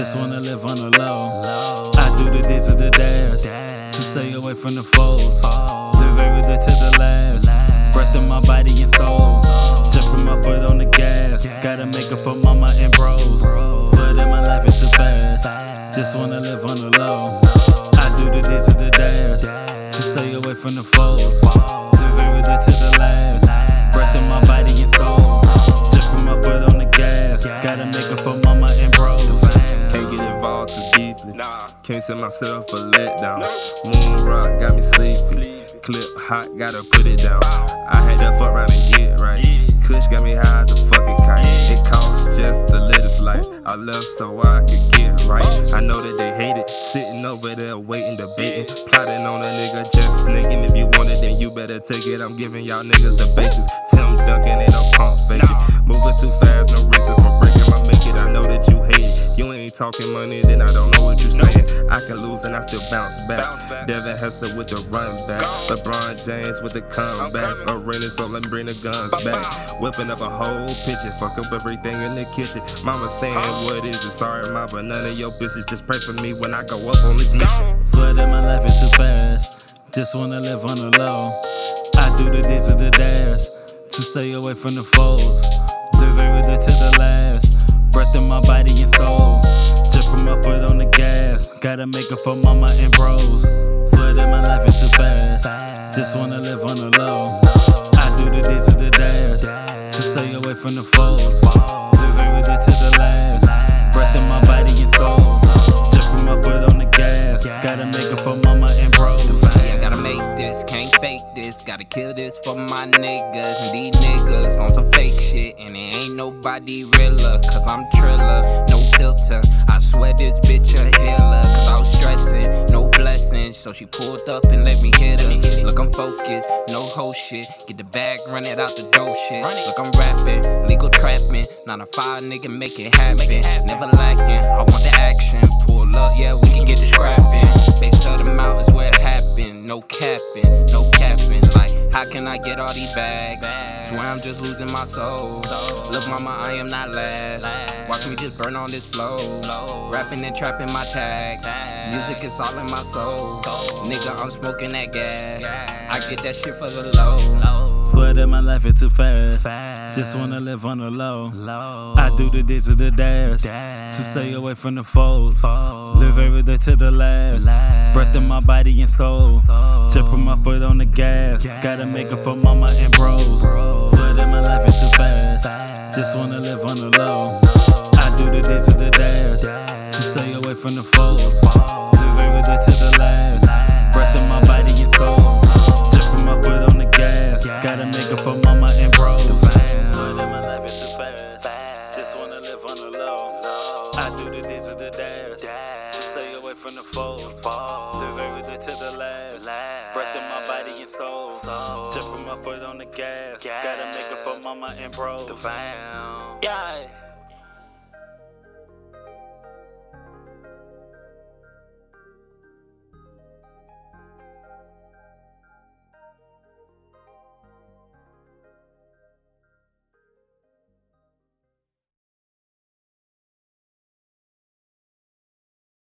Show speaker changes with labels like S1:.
S1: Just wanna live on the low. I do the deeds of the dash to stay away from the foes. Live every day to the last. Breath in my body and soul. Just put my foot on the gas. Gotta make it for mama and bros. But in my life it's too fast. Just wanna live on the low. I do the deeds of the dash to stay away from the foes. Live every day to the last. Breath in my body and soul. Just put my foot on the gas. Gotta make it for mama and bros.
S2: Involved too deeply. Can't set myself a letdown. Moon rock got me sleepy. Clip hot, gotta put it down. I had to fuck around and get right. Kush got me high as a fucking kite. It costs just to let us light. I left so I could get right. I know that they hate it. Sitting over there waiting, debating. Plotting on a nigga just sneaking. If you want it, then you better take it. I'm giving y'all niggas the basis. Tim Duncan ain't no pump fake. Moving too fast, no reason for breaking my make it. I know talking money, then I don't know what you're saying. I can lose and I still bounce back. Devin Hester with the run back. LeBron James with the comeback. Arena, so let me bring the guns back. Whipping up a whole picture. Fuck up everything in the kitchen. Mama saying, What is it? Sorry, mama, but none of your business. Just pray for me when I go up on this mission.
S1: Swear that my life is too fast. Just wanna live on the low. I do the deeds of the dash to stay away from the foes. Live every day to the last. Breath in my body and Gotta make it for mama and bros. Swear that my life is too fast. Just wanna live on the low. I do the deeds of the dash to stay away from the foes. Live every day to the last. Breath in my body and soul. Just put my foot on the gas. Gotta make it for mama and bros.
S3: Yeah, gotta make this, can't fake this. Gotta kill this for my niggas. And these niggas on some fake shit. And it ain't nobody realer. Cause I'm Triller, no filter. Pulled up and let me hit her. Look, I'm focused, no whole shit. Get the bag, run it out the dope shit. Look, I'm rapping, legal trapping. Not a fire nigga, make it happen. Never lacking, I want the get all these bags? Swear I'm just losing my soul. Look, mama, I am not last. Watch me just burn on this flow. Rapping and trapping my tag. Music is all in my soul. Nigga, I'm smoking that gas. I get that shit for the low.
S1: That my life is too fast. Just wanna live on the low. I do the deeds of the dash to stay away from the foes. Live every day to the last. Breath in my body and soul. Just put my foot on the gas. Gotta make it for mama and bros. Swear that my life is too fast. Just wanna live on the low. I do the deeds of the dash to stay away from the foes. Live every day to the mama and bros. Swear that my life is too fast. Just wanna live on the low. I do the deeds of the dash Just stay away from the foes. Live every day to the last. Breath in my body and soul. Just put my foot on the gas. Gotta make it for mama and bros. Yeah.